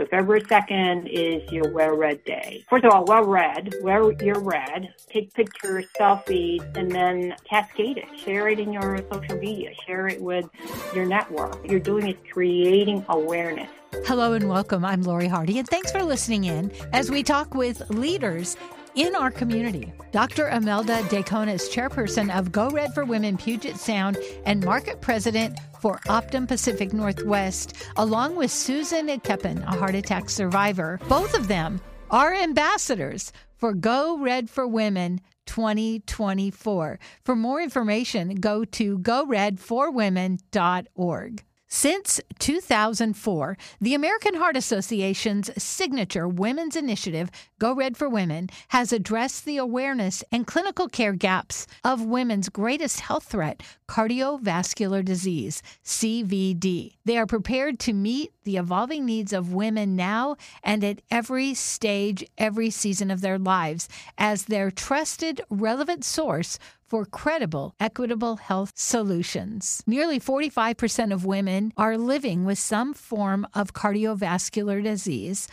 So February 2nd is your Wear Red Day. First of all, wear red, wear your red, take pictures, selfies, and then cascade it. Share it in your social media. Share it with your network. What you're doing is creating awareness. Hello and welcome. I'm Lori Hardy, and thanks for listening in as we talk with leaders in our community. Dr. Imelda Daycona is chairperson of Go Red for Women Puget Sound and market president for Optum Pacific Northwest, along with Susan Keppen, a heart attack survivor. Both of them are ambassadors for Go Red for Women 2024. For more information, go to goredforwomen.org. Since 2004, the American Heart Association's signature women's initiative, Go Red for Women, has addressed the awareness and clinical care gaps of women's greatest health threat, cardiovascular disease, CVD. They are prepared to meet the evolving needs of women now and at every stage, every season of their lives as their trusted, relevant source for credible, equitable health solutions. Nearly 45% of women are living with some form of cardiovascular disease.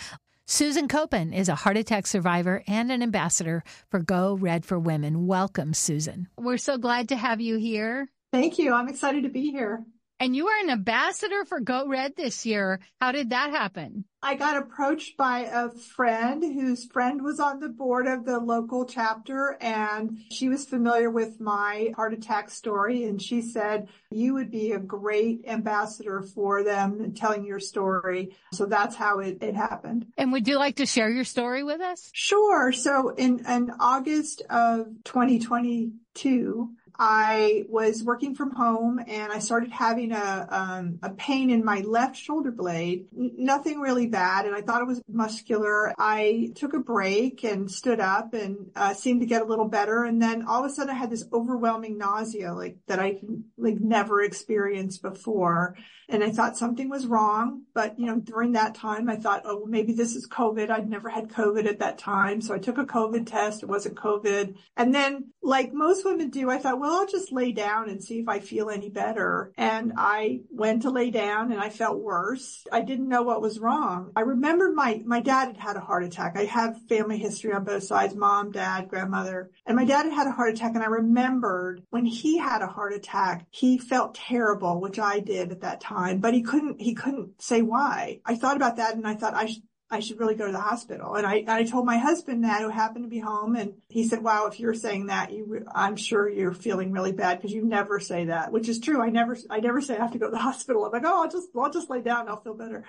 Susan Koppen is a heart attack survivor and an ambassador for Go Red for Women. Welcome, Susan. We're so glad to have you here. Thank you. I'm excited to be here. And you are an ambassador for Go Red this year. How did that happen? I got approached by a friend whose friend was on the board of the local chapter and she was familiar with my heart attack story. And she said, you would be a great ambassador for them telling your story. So that's how it, it happened. And would you like to share your story with us? Sure. So in, in August of 2022, I was working from home and I started having a, um, a pain in my left shoulder blade. N- nothing really bad. And I thought it was muscular. I took a break and stood up and uh, seemed to get a little better. And then all of a sudden I had this overwhelming nausea like that I like never experienced before. And I thought something was wrong. But, you know, during that time, I thought, oh, maybe this is COVID. I'd never had COVID at that time. So I took a COVID test. It wasn't COVID. And then like most women do, I thought, well, I'll just lay down and see if I feel any better. And I went to lay down and I felt worse. I didn't know what was wrong. I remembered my, my dad had had a heart attack. I have family history on both sides, mom, dad, grandmother. And my dad had had a heart attack. And I remembered when he had a heart attack, he felt terrible, which I did at that time time, but he couldn't, he couldn't say why. I thought about that and I thought I should, I should really go to the hospital. And I, I told my husband that who happened to be home and he said, wow, if you're saying that, you, I'm sure you're feeling really bad because you never say that, which is true. I never, I never say I have to go to the hospital. I'm like, oh, I'll just, I'll just lay down. I'll feel better.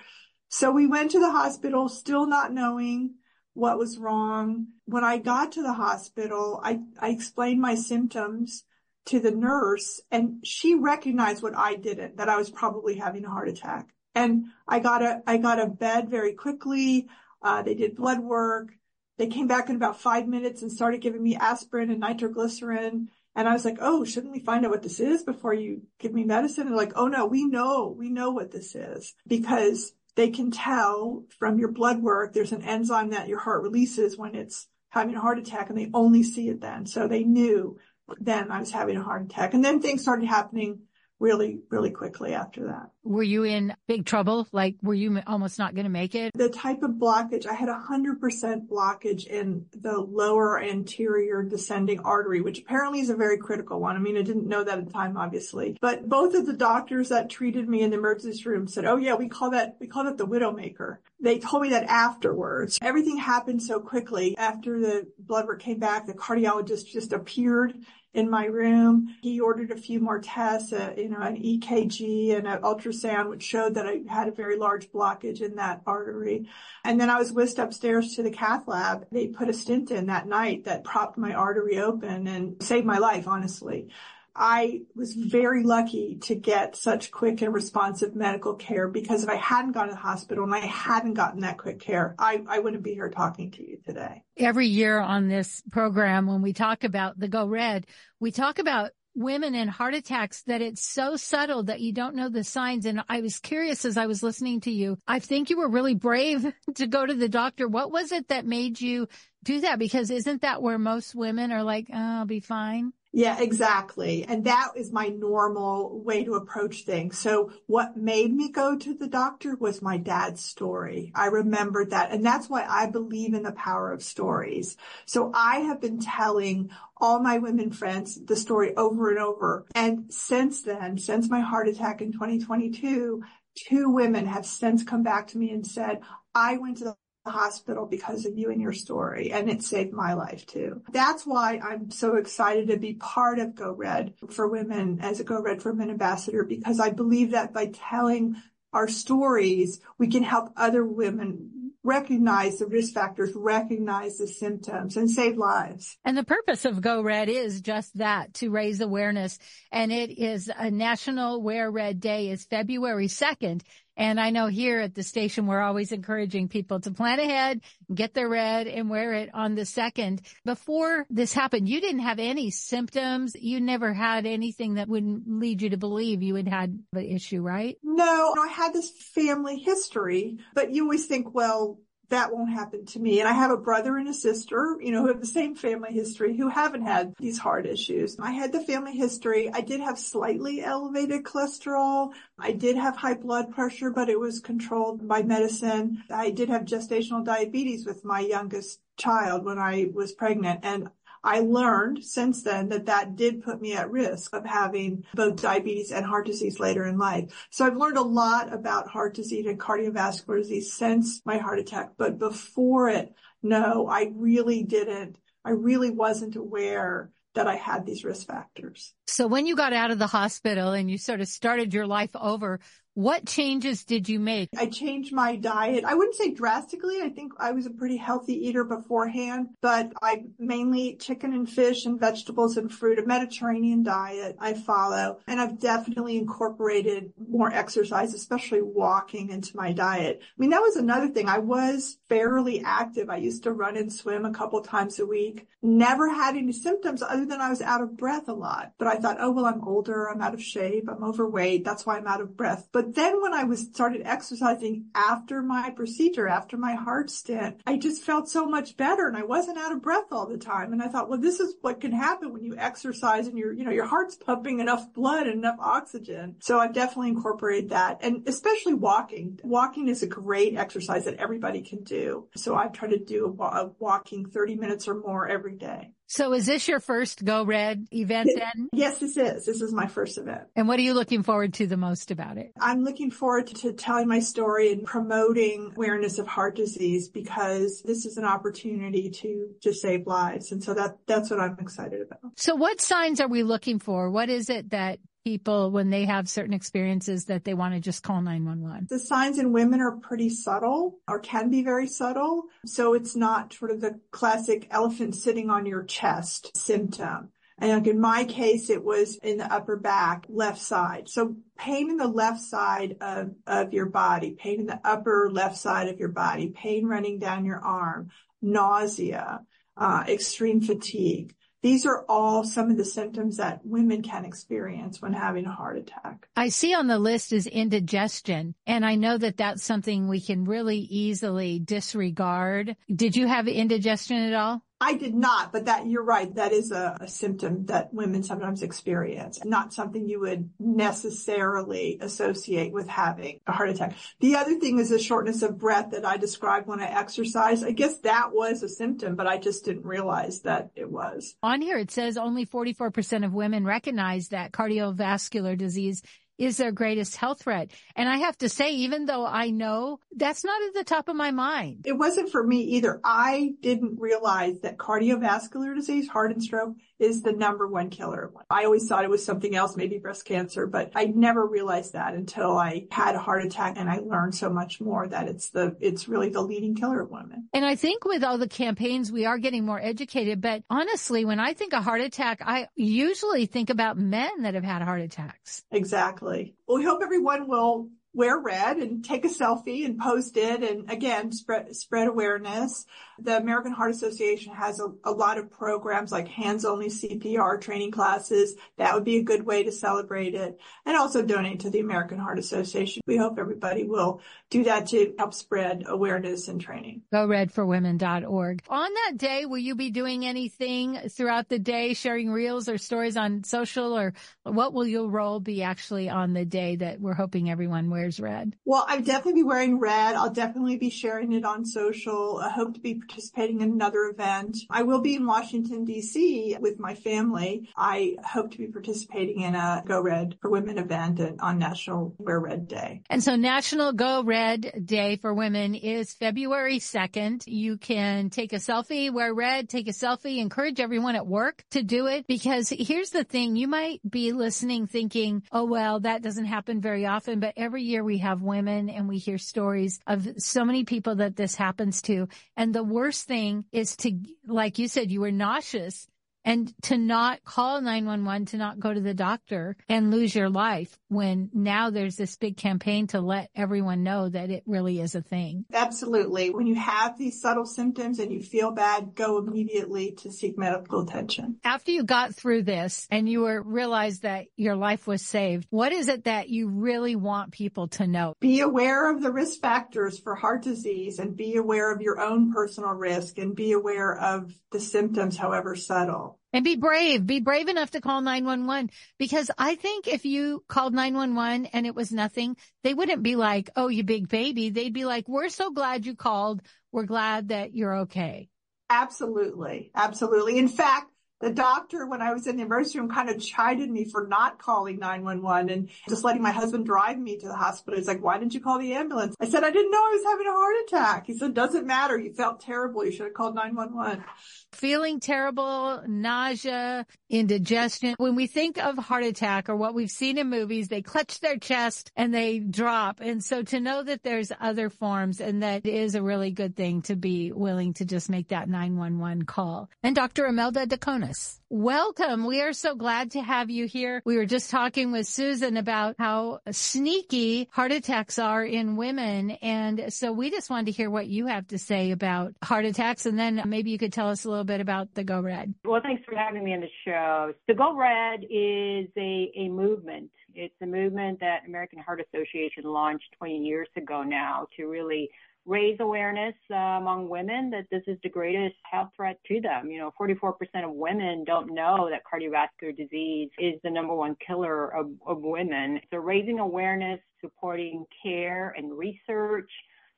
So we went to the hospital still not knowing what was wrong. When I got to the hospital, I, I explained my symptoms to the nurse and she recognized what I didn't, that I was probably having a heart attack. And I got a, I got a bed very quickly. Uh, they did blood work. They came back in about five minutes and started giving me aspirin and nitroglycerin. And I was like, oh, shouldn't we find out what this is before you give me medicine? And they're like, oh no, we know, we know what this is because they can tell from your blood work, there's an enzyme that your heart releases when it's having a heart attack and they only see it then. So they knew then I was having a heart attack. And then things started happening really, really quickly after that. Were you in big trouble? Like, were you almost not going to make it? The type of blockage, I had a hundred percent blockage in the lower anterior descending artery, which apparently is a very critical one. I mean, I didn't know that at the time, obviously, but both of the doctors that treated me in the emergency room said, Oh yeah, we call that, we call that the widowmaker. They told me that afterwards. Everything happened so quickly after the blood work came back. The cardiologist just appeared in my room. He ordered a few more tests, uh, you know, an EKG and an ultrasound, which showed that I had a very large blockage in that artery. And then I was whisked upstairs to the cath lab. They put a stent in that night that propped my artery open and saved my life, honestly. I was very lucky to get such quick and responsive medical care because if I hadn't gone to the hospital and I hadn't gotten that quick care, I, I wouldn't be here talking to you today. Every year on this program, when we talk about the Go Red, we talk about women and heart attacks that it's so subtle that you don't know the signs. And I was curious as I was listening to you. I think you were really brave to go to the doctor. What was it that made you do that? Because isn't that where most women are like, oh, I'll be fine? Yeah, exactly. And that is my normal way to approach things. So what made me go to the doctor was my dad's story. I remembered that. And that's why I believe in the power of stories. So I have been telling all my women friends the story over and over. And since then, since my heart attack in 2022, two women have since come back to me and said, I went to the hospital because of you and your story. And it saved my life too. That's why I'm so excited to be part of Go Red for Women as a Go Red for Women ambassador, because I believe that by telling our stories, we can help other women recognize the risk factors, recognize the symptoms and save lives. And the purpose of Go Red is just that, to raise awareness. And it is a National Wear Red Day is February 2nd. And I know here at the station, we're always encouraging people to plan ahead, get their red and wear it on the second. Before this happened, you didn't have any symptoms. You never had anything that would lead you to believe you had had the issue, right? No, I had this family history, but you always think, well, that won't happen to me. And I have a brother and a sister, you know, who have the same family history who haven't had these heart issues. I had the family history. I did have slightly elevated cholesterol. I did have high blood pressure, but it was controlled by medicine. I did have gestational diabetes with my youngest child when I was pregnant and I learned since then that that did put me at risk of having both diabetes and heart disease later in life. So I've learned a lot about heart disease and cardiovascular disease since my heart attack. But before it, no, I really didn't. I really wasn't aware that I had these risk factors. So when you got out of the hospital and you sort of started your life over, what changes did you make? I changed my diet. I wouldn't say drastically. I think I was a pretty healthy eater beforehand, but I mainly eat chicken and fish and vegetables and fruit, a Mediterranean diet I follow. And I've definitely incorporated more exercise, especially walking into my diet. I mean, that was another thing. I was fairly active. I used to run and swim a couple times a week. Never had any symptoms other than I was out of breath a lot. But I thought, oh, well, I'm older. I'm out of shape. I'm overweight. That's why I'm out of breath. But then when I was started exercising after my procedure, after my heart stent, I just felt so much better and I wasn't out of breath all the time. And I thought, well, this is what can happen when you exercise and your, you know, your heart's pumping enough blood and enough oxygen. So I've definitely incorporated that and especially walking. Walking is a great exercise that everybody can do. So I try to do a walking 30 minutes or more every day. So is this your first Go Red event then? Yes, this is. This is my first event. And what are you looking forward to the most about it? I'm looking forward to telling my story and promoting awareness of heart disease because this is an opportunity to, to save lives. And so that, that's what I'm excited about. So what signs are we looking for? What is it that people when they have certain experiences that they want to just call 911? The signs in women are pretty subtle or can be very subtle. So it's not sort of the classic elephant sitting on your chest symptom. And like in my case, it was in the upper back, left side. So pain in the left side of, of your body, pain in the upper left side of your body, pain running down your arm, nausea, uh, extreme fatigue. These are all some of the symptoms that women can experience when having a heart attack. I see on the list is indigestion, and I know that that's something we can really easily disregard. Did you have indigestion at all? I did not, but that you're right. That is a, a, symptom that women sometimes experience, not something you would necessarily associate with having a heart attack. The other thing is the shortness of breath that I described when I exercise. I guess that was a symptom, but I just didn't realize that it was. On here, it says only 44% of women recognize that cardiovascular disease is their greatest health threat. And I have to say, even though I know that's not at the top of my mind. It wasn't for me either. I didn't realize that cardiovascular disease, heart and stroke is the number one killer. I always thought it was something else, maybe breast cancer, but I never realized that until I had a heart attack and I learned so much more that it's the, it's really the leading killer of women. And I think with all the campaigns, we are getting more educated. But honestly, when I think a heart attack, I usually think about men that have had heart attacks. Exactly. Well, we hope everyone will wear red and take a selfie and post it and again spread spread awareness. The American Heart Association has a, a lot of programs like hands only CPR training classes. That would be a good way to celebrate it and also donate to the American Heart Association. We hope everybody will do that to help spread awareness and training. GoRedForWomen.org. On that day, will you be doing anything throughout the day, sharing reels or stories on social or what will your role be actually on the day that we're hoping everyone wears red? Well, I'll definitely be wearing red. I'll definitely be sharing it on social. I hope to be participating in another event. I will be in Washington, D.C. with my family. I hope to be participating in a Go Red for Women event on National Wear Red Day. And so National Go Red Day for Women is February 2nd. You can take a selfie, wear red, take a selfie, encourage everyone at work to do it because here's the thing. You might be listening thinking, oh, well, that doesn't happen very often, but every year we have women and we hear stories of so many people that this happens to. And the worst thing is to, like you said, you were nauseous and to not call 911, to not go to the doctor and lose your life when now there's this big campaign to let everyone know that it really is a thing. Absolutely. When you have these subtle symptoms and you feel bad, go immediately to seek medical attention. After you got through this and you were realized that your life was saved, what is it that you really want people to know? Be aware of the risk factors for heart disease and be aware of your own personal risk and be aware of the symptoms, however subtle. And be brave. Be brave enough to call 911 because I think if you called 911 and it was nothing, they wouldn't be like, Oh, you big baby. They'd be like, we're so glad you called. We're glad that you're okay. Absolutely. Absolutely. In fact, the doctor, when I was in the emergency room, kind of chided me for not calling 911 and just letting my husband drive me to the hospital. He's like, why didn't you call the ambulance? I said, I didn't know I was having a heart attack. He said, doesn't matter. You felt terrible. You should have called 911 feeling terrible, nausea, indigestion. When we think of heart attack or what we've seen in movies, they clutch their chest and they drop. And so to know that there's other forms and that is a really good thing to be willing to just make that 911 call. And Dr. Imelda Dacones. Welcome. We are so glad to have you here. We were just talking with Susan about how sneaky heart attacks are in women. And so we just wanted to hear what you have to say about heart attacks. And then maybe you could tell us a little bit about the Go Red. Well, thanks for having me on the show. The Go Red is a, a movement. It's a movement that American Heart Association launched 20 years ago now to really raise awareness uh, among women that this is the greatest health threat to them. You know, 44% of women don't know that cardiovascular disease is the number one killer of, of women. So raising awareness, supporting care and research,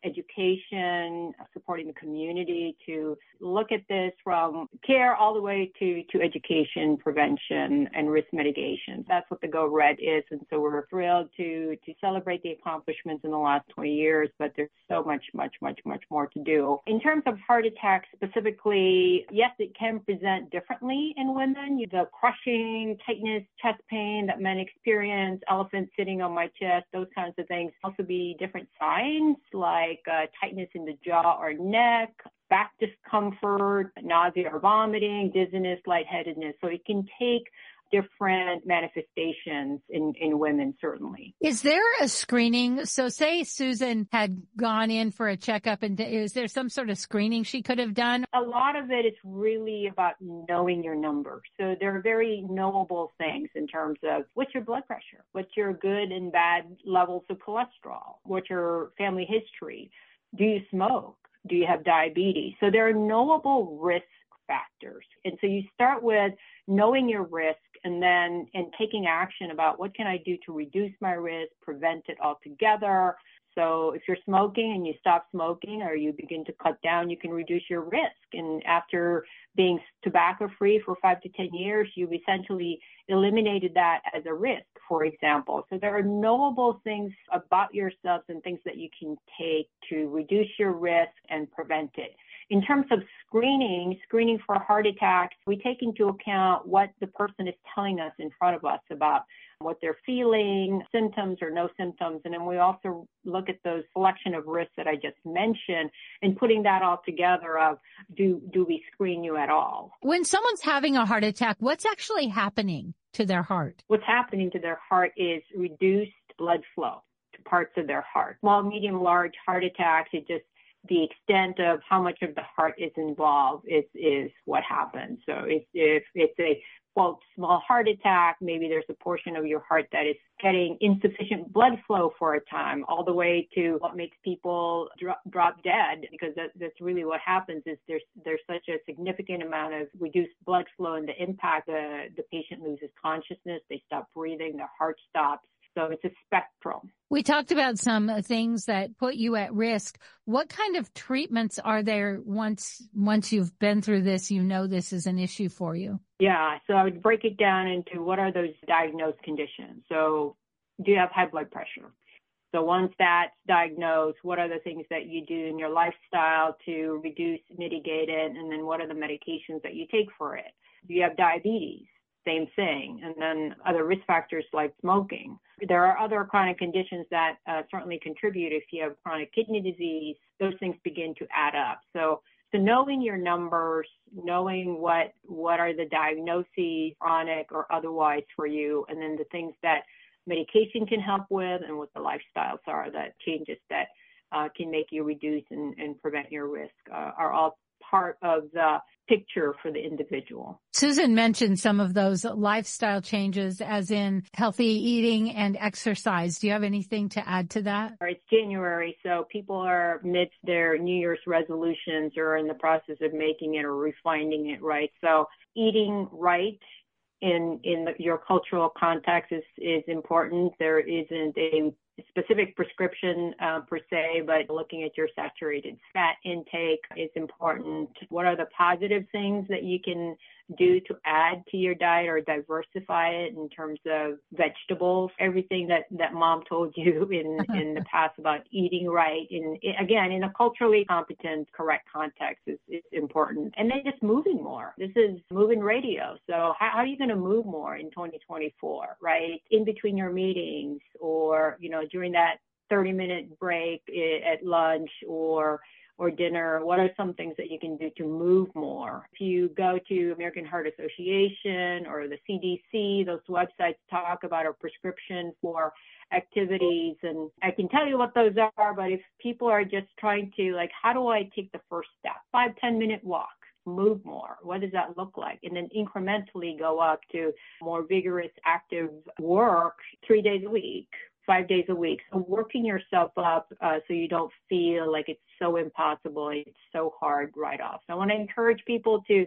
education, supporting the community to look at this from care all the way to, to education, prevention, and risk mitigation. That's what the Go Red is. And so we're thrilled to, to celebrate the accomplishments in the last 20 years, but there's so much, much, much, much more to do. In terms of heart attacks specifically, yes, it can present differently in women. The crushing, tightness, chest pain that men experience, elephant sitting on my chest, those kinds of things. Also be different signs like uh, tightness in the jaw or neck, back discomfort, nausea or vomiting, dizziness, lightheadedness. So it can take different manifestations in, in women, certainly. Is there a screening? So say Susan had gone in for a checkup and is there some sort of screening she could have done? A lot of it is really about knowing your number. So there are very knowable things in terms of what's your blood pressure? What's your good and bad levels of cholesterol? What's your family history? Do you smoke? Do you have diabetes? So there are knowable risk factors. And so you start with knowing your risk and then and taking action about what can I do to reduce my risk, prevent it altogether. So if you're smoking and you stop smoking or you begin to cut down, you can reduce your risk. And after being tobacco free for five to 10 years, you've essentially eliminated that as a risk, for example. So there are knowable things about yourselves and things that you can take to reduce your risk and prevent it. In terms of screening, screening for heart attacks, we take into account what the person is telling us in front of us about what they're feeling, symptoms or no symptoms. And then we also look at those selection of risks that I just mentioned and putting that all together of do, do we screen you at all? When someone's having a heart attack, what's actually happening to their heart? What's happening to their heart is reduced blood flow to parts of their heart. Small, medium, large heart attacks, it just the extent of how much of the heart is involved is is what happens. So if if it's a quote small heart attack, maybe there's a portion of your heart that is getting insufficient blood flow for a time, all the way to what makes people drop, drop dead, because that, that's really what happens. Is there's there's such a significant amount of reduced blood flow, and the impact the the patient loses consciousness, they stop breathing, their heart stops. So it's a spectrum. We talked about some uh, things that put you at risk. What kind of treatments are there once once you've been through this, you know this is an issue for you? Yeah, so I would break it down into what are those diagnosed conditions. So do you have high blood pressure? So once that's diagnosed, what are the things that you do in your lifestyle to reduce, mitigate it, and then what are the medications that you take for it? Do you have diabetes? Same thing. And then other risk factors like smoking. There are other chronic conditions that uh, certainly contribute. If you have chronic kidney disease, those things begin to add up. So, so knowing your numbers, knowing what what are the diagnoses, chronic or otherwise for you, and then the things that medication can help with, and what the lifestyles are that changes that uh, can make you reduce and, and prevent your risk uh, are all part of the picture for the individual. Susan mentioned some of those lifestyle changes as in healthy eating and exercise. Do you have anything to add to that? It's January, so people are amidst their New Year's resolutions or in the process of making it or refining it, right? So eating right in in the, your cultural context is is important. There isn't a specific prescription uh, per se, but looking at your saturated fat intake is important. What are the positive things that you can do to add to your diet or diversify it in terms of vegetables? Everything that, that mom told you in, in the past about eating right. In, again, in a culturally competent, correct context is, is important. And then just moving more. This is moving radio. So how, how are you going to move more in 2024, right? In between your meetings or, you know, during that 30 minute break eh, at lunch or or dinner? What are some things that you can do to move more? If you go to American Heart Association or the CDC, those websites talk about a prescription for activities and I can tell you what those are, but if people are just trying to like, how do I take the first step? Five, 10 minute walk move more? What does that look like? And then incrementally go up to more vigorous, active work three days a week five days a week. So working yourself up uh, so you don't feel like it's so impossible, it's so hard right off. So I want to encourage people to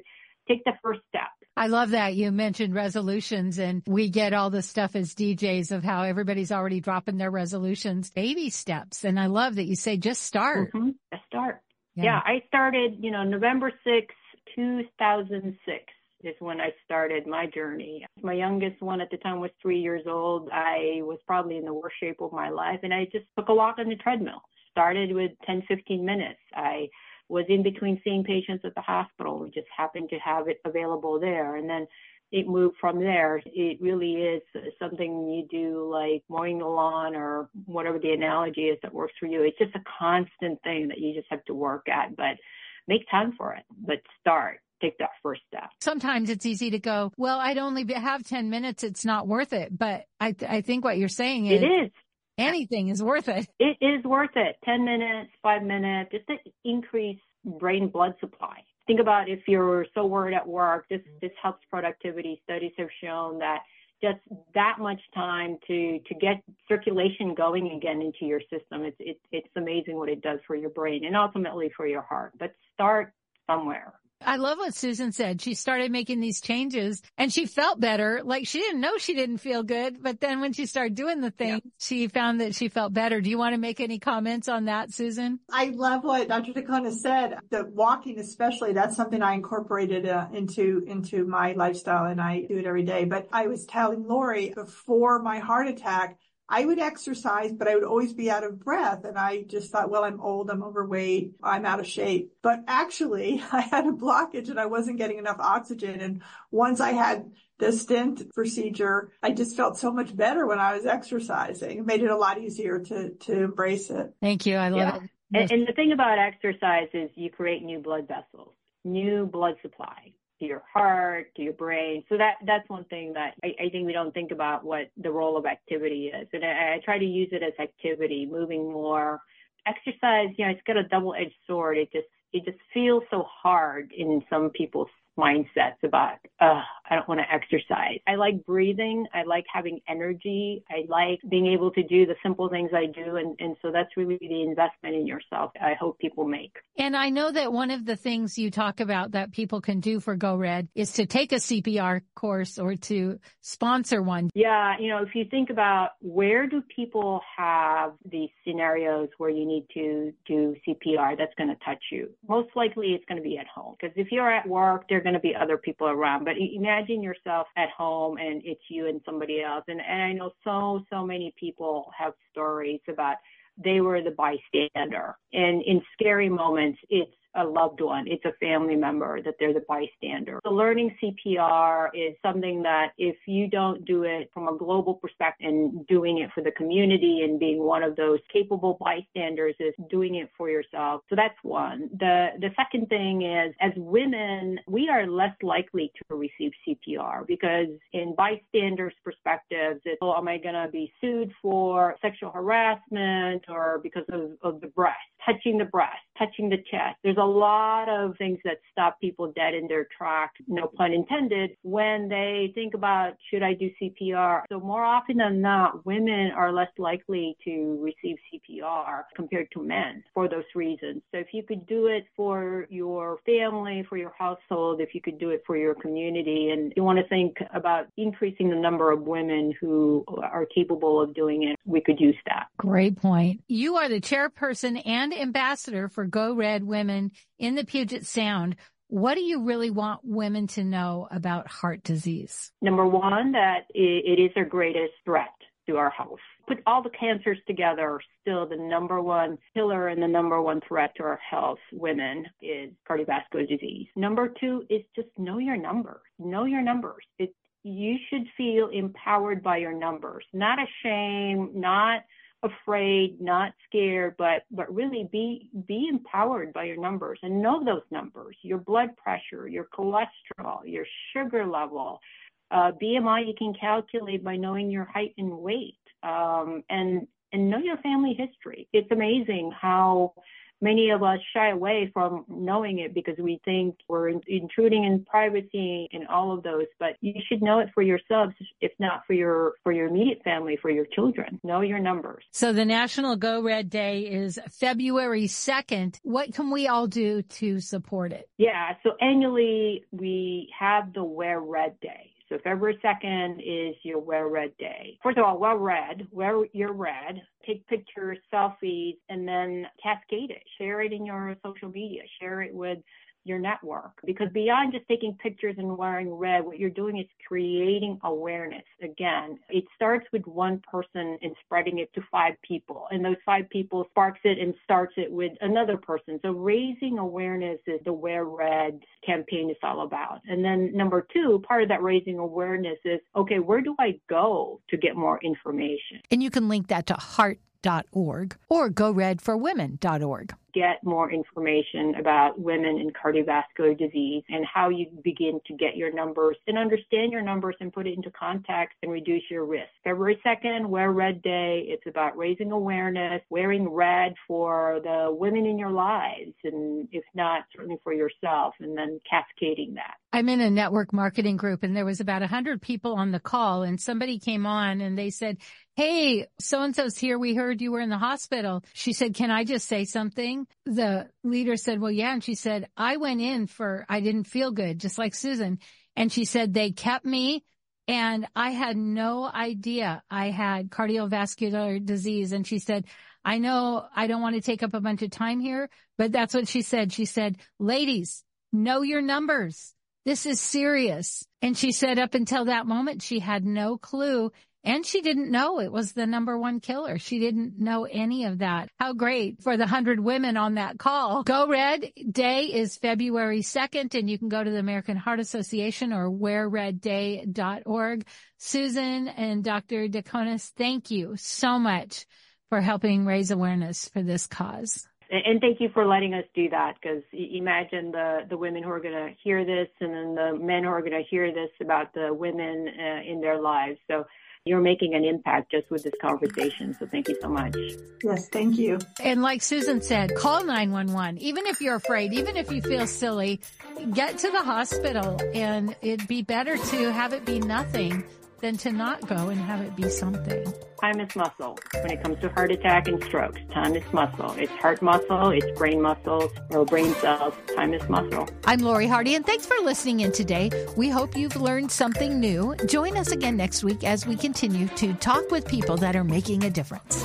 take the first step. I love that you mentioned resolutions and we get all the stuff as DJs of how everybody's already dropping their resolutions, baby steps. And I love that you say just start. Mm-hmm. Just start. Yeah. yeah, I started, you know, November 6, 2006 is when I started my journey. My youngest one at the time was three years old. I was probably in the worst shape of my life and I just took a walk on the treadmill. Started with 10, 15 minutes. I was in between seeing patients at the hospital. We just happened to have it available there. And then it moved from there. It really is something you do like mowing the lawn or whatever the analogy is that works for you. It's just a constant thing that you just have to work at, but make time for it, but start take that first step. Sometimes it's easy to go, well, I'd only have 10 minutes. It's not worth it. But I, th- I think what you're saying is, it is. Anything is worth it. It is worth it. 10 minutes, five minutes, just to increase brain blood supply. Think about if you're so worried at work, this, this helps productivity. Studies have shown that just that much time to to get circulation going again into your system it's it, it's amazing what it does for your brain and ultimately for your heart but start somewhere I love what Susan said. She started making these changes and she felt better. Like she didn't know she didn't feel good, but then when she started doing the thing, yeah. she found that she felt better. Do you want to make any comments on that, Susan? I love what Dr. Takona said. The walking, especially, that's something I incorporated uh, into into my lifestyle, and I do it every day. But I was telling Lori before my heart attack, I would exercise, but I would always be out of breath. And I just thought, well, I'm old, I'm overweight, I'm out of shape. But actually I had a blockage and I wasn't getting enough oxygen. And once I had the stent procedure, I just felt so much better when I was exercising. It made it a lot easier to, to embrace it. Thank you. I love yeah. it. And, and the thing about exercise is you create new blood vessels, new blood supply your heart, to your brain. So that that's one thing that I, I think we don't think about what the role of activity is. And I, I try to use it as activity, moving more. Exercise, you know, it's got a double-edged sword. It just it just feels so hard in some people's mindsets about, I don't want to exercise. I like breathing. I like having energy. I like being able to do the simple things I do. And, and so that's really the investment in yourself I hope people make. And I know that one of the things you talk about that people can do for Go Red is to take a CPR course or to sponsor one. Yeah. You know, if you think about where do people have these scenarios where you need to do CPR that's going to touch you? Most likely it's going to be at home because if you're at work, they're going to be other people around. But imagine yourself at home and it's you and somebody else. And, and I know so, so many people have stories about they were the bystander. And in scary moments, it's a loved one, it's a family member, that they're the bystander. So learning CPR is something that if you don't do it from a global perspective and doing it for the community and being one of those capable bystanders is doing it for yourself. So that's one. The the second thing is as women, we are less likely to receive CPR because in bystanders perspectives, it's, oh, am I going to be sued for sexual harassment or because of, of the breast, touching the breast, touching the chest. There's a a lot of things that stop people dead in their tracks, no pun intended, when they think about should I do CPR. So more often than not, women are less likely to receive CPR compared to men for those reasons. So if you could do it for your family, for your household, if you could do it for your community, and you want to think about increasing the number of women who are capable of doing it, we could use that. Great point. You are the chairperson and ambassador for Go Red Women in the Puget Sound, what do you really want women to know about heart disease? Number one, that it is our greatest threat to our health. Put all the cancers together, still the number one killer and the number one threat to our health, women, is cardiovascular disease. Number two is just know your numbers. Know your numbers. It, you should feel empowered by your numbers, not ashamed, not afraid, not scared, but but really be be empowered by your numbers and know those numbers. Your blood pressure, your cholesterol, your sugar level, uh, BMI you can calculate by knowing your height and weight, um, and and know your family history. It's amazing how many of us shy away from knowing it because we think we're intruding in privacy and all of those. But you should know it for yourselves, if not for your for your immediate family, for your children. Know your numbers. So the National Go Red Day is February second. What can we all do to support it? Yeah. So annually we have the Wear Red Day. So February 2nd is your Wear Red Day. First of all, wear red, wear your red, take pictures, selfies, and then cascade it. Share it in your social media. Share it with your network because beyond just taking pictures and wearing red, what you're doing is creating awareness. Again, it starts with one person and spreading it to five people, and those five people sparks it and starts it with another person. So raising awareness is the Wear Red campaign is all about. And then number two, part of that raising awareness is okay, where do I go to get more information? And you can link that to heart.org or goredforwomen.org get more information about women and cardiovascular disease and how you begin to get your numbers and understand your numbers and put it into context and reduce your risk. February 2nd, Wear Red Day. It's about raising awareness, wearing red for the women in your lives, and if not, certainly for yourself, and then cascading that. I'm in a network marketing group and there was about 100 people on the call and somebody came on and they said, Hey, so and so's here. We heard you were in the hospital. She said, can I just say something? The leader said, well, yeah. And she said, I went in for, I didn't feel good, just like Susan. And she said, they kept me and I had no idea I had cardiovascular disease. And she said, I know I don't want to take up a bunch of time here, but that's what she said. She said, ladies, know your numbers. This is serious. And she said up until that moment, she had no clue. And she didn't know it was the number one killer. She didn't know any of that. How great for the hundred women on that call. Go Red Day is February 2nd and you can go to the American Heart Association or wearredday.org. Susan and Dr. Dacones, thank you so much for helping raise awareness for this cause. And thank you for letting us do that because imagine the, the women who are going to hear this and then the men who are going to hear this about the women uh, in their lives. So you're making an impact just with this conversation. So thank you so much. Yes, thank you. And like Susan said, call 911. Even if you're afraid, even if you feel silly, get to the hospital and it'd be better to have it be nothing than to not go and have it be something. Time is muscle. When it comes to heart attack and strokes, time is muscle. It's heart muscle, it's brain muscle, or brain cells. Time is muscle. I'm Lori Hardy, and thanks for listening in today. We hope you've learned something new. Join us again next week as we continue to talk with people that are making a difference.